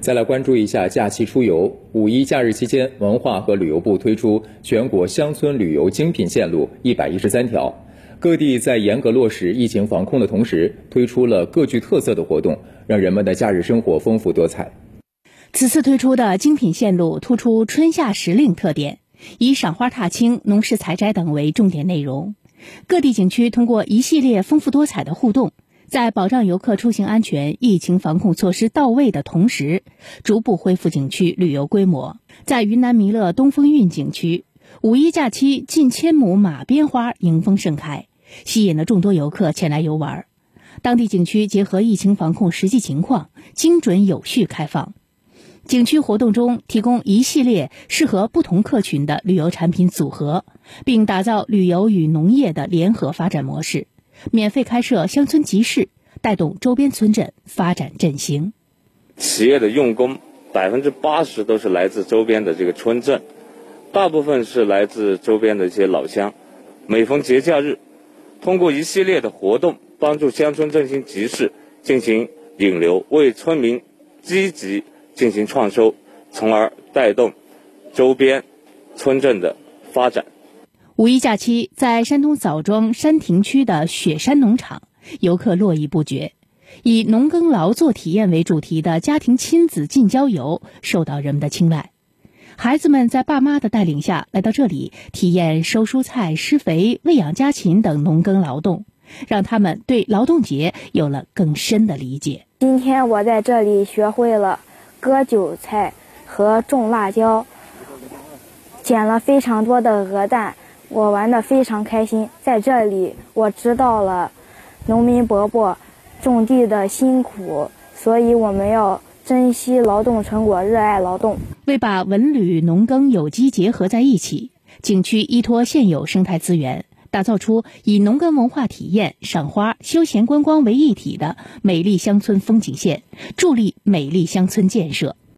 再来关注一下假期出游。五一假日期间，文化和旅游部推出全国乡村旅游精品线路一百一十三条。各地在严格落实疫情防控的同时，推出了各具特色的活动，让人们的假日生活丰富多彩。此次推出的精品线路突出春夏时令特点，以赏花踏青、农事采摘等为重点内容。各地景区通过一系列丰富多彩的互动。在保障游客出行安全、疫情防控措施到位的同时，逐步恢复景区旅游规模。在云南弥勒东风韵景区，五一假期近千亩马鞭花迎风盛开，吸引了众多游客前来游玩。当地景区结合疫情防控实际情况，精准有序开放。景区活动中提供一系列适合不同客群的旅游产品组合，并打造旅游与农业的联合发展模式。免费开设乡村集市，带动周边村镇发展振兴。企业的用工百分之八十都是来自周边的这个村镇，大部分是来自周边的一些老乡。每逢节假日，通过一系列的活动，帮助乡村振兴集市进行引流，为村民积极进行创收，从而带动周边村镇的发展。五一假期，在山东枣庄山亭区的雪山农场，游客络绎不绝。以农耕劳作体验为主题的家庭亲子近郊游受到人们的青睐。孩子们在爸妈的带领下来到这里，体验收蔬菜、施肥、喂养家禽等农耕劳动，让他们对劳动节有了更深的理解。今天我在这里学会了割韭菜和种辣椒，捡了非常多的鹅蛋。我玩的非常开心，在这里我知道了农民伯伯种地的辛苦，所以我们要珍惜劳动成果，热爱劳动。为把文旅、农耕、有机结合在一起，景区依托现有生态资源，打造出以农耕文化体验、赏花、休闲观光为一体的美丽乡村风景线，助力美丽乡村建设。